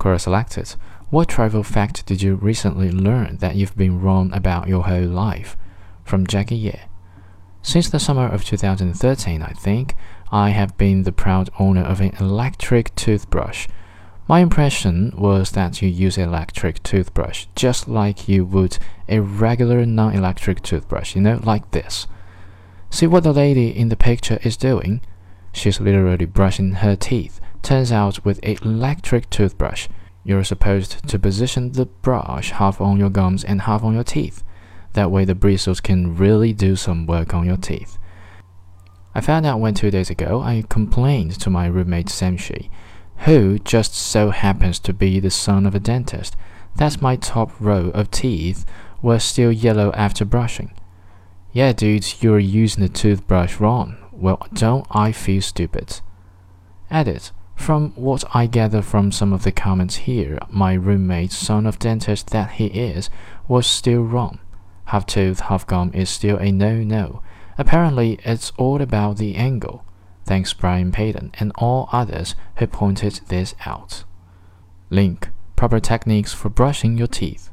Quora selected. What trivial fact did you recently learn that you've been wrong about your whole life? From Jackie Ye. Since the summer of 2013, I think, I have been the proud owner of an electric toothbrush. My impression was that you use an electric toothbrush just like you would a regular non electric toothbrush, you know, like this. See what the lady in the picture is doing? She's literally brushing her teeth. Turns out, with electric toothbrush, you're supposed to position the brush half on your gums and half on your teeth. That way, the bristles can really do some work on your teeth. I found out when two days ago I complained to my roommate Samshi who just so happens to be the son of a dentist, that my top row of teeth were still yellow after brushing. Yeah, dude, you're using the toothbrush wrong. Well, don't I feel stupid? Edit. From what I gather from some of the comments here, my roommate, son of dentist that he is, was still wrong. Half tooth, half gum is still a no no. Apparently, it's all about the angle. Thanks Brian Payton and all others who pointed this out. Link Proper techniques for brushing your teeth.